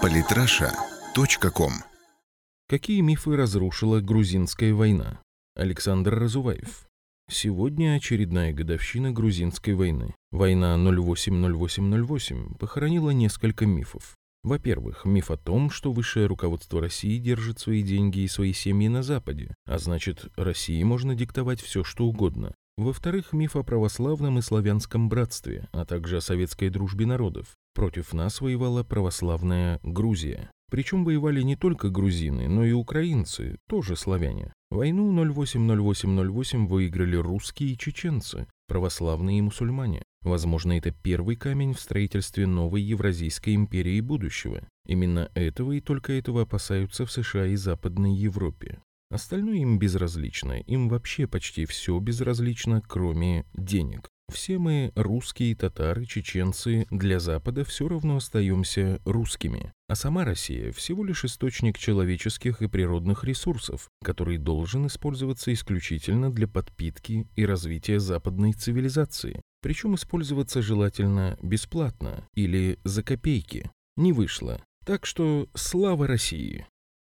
Политраша.ком Какие мифы разрушила грузинская война? Александр Разуваев. Сегодня очередная годовщина грузинской войны. Война 08-08-08 похоронила несколько мифов. Во-первых, миф о том, что высшее руководство России держит свои деньги и свои семьи на Западе, а значит, России можно диктовать все, что угодно. Во-вторых, миф о православном и славянском братстве, а также о советской дружбе народов. Против нас воевала православная Грузия. Причем воевали не только грузины, но и украинцы, тоже славяне. Войну 08-08-08 выиграли русские и чеченцы, православные и мусульмане. Возможно, это первый камень в строительстве новой Евразийской империи будущего. Именно этого и только этого опасаются в США и Западной Европе. Остальное им безразлично, им вообще почти все безразлично, кроме денег. Все мы, русские, татары, чеченцы, для Запада все равно остаемся русскими. А сама Россия всего лишь источник человеческих и природных ресурсов, который должен использоваться исключительно для подпитки и развития западной цивилизации. Причем использоваться желательно бесплатно или за копейки. Не вышло. Так что слава России!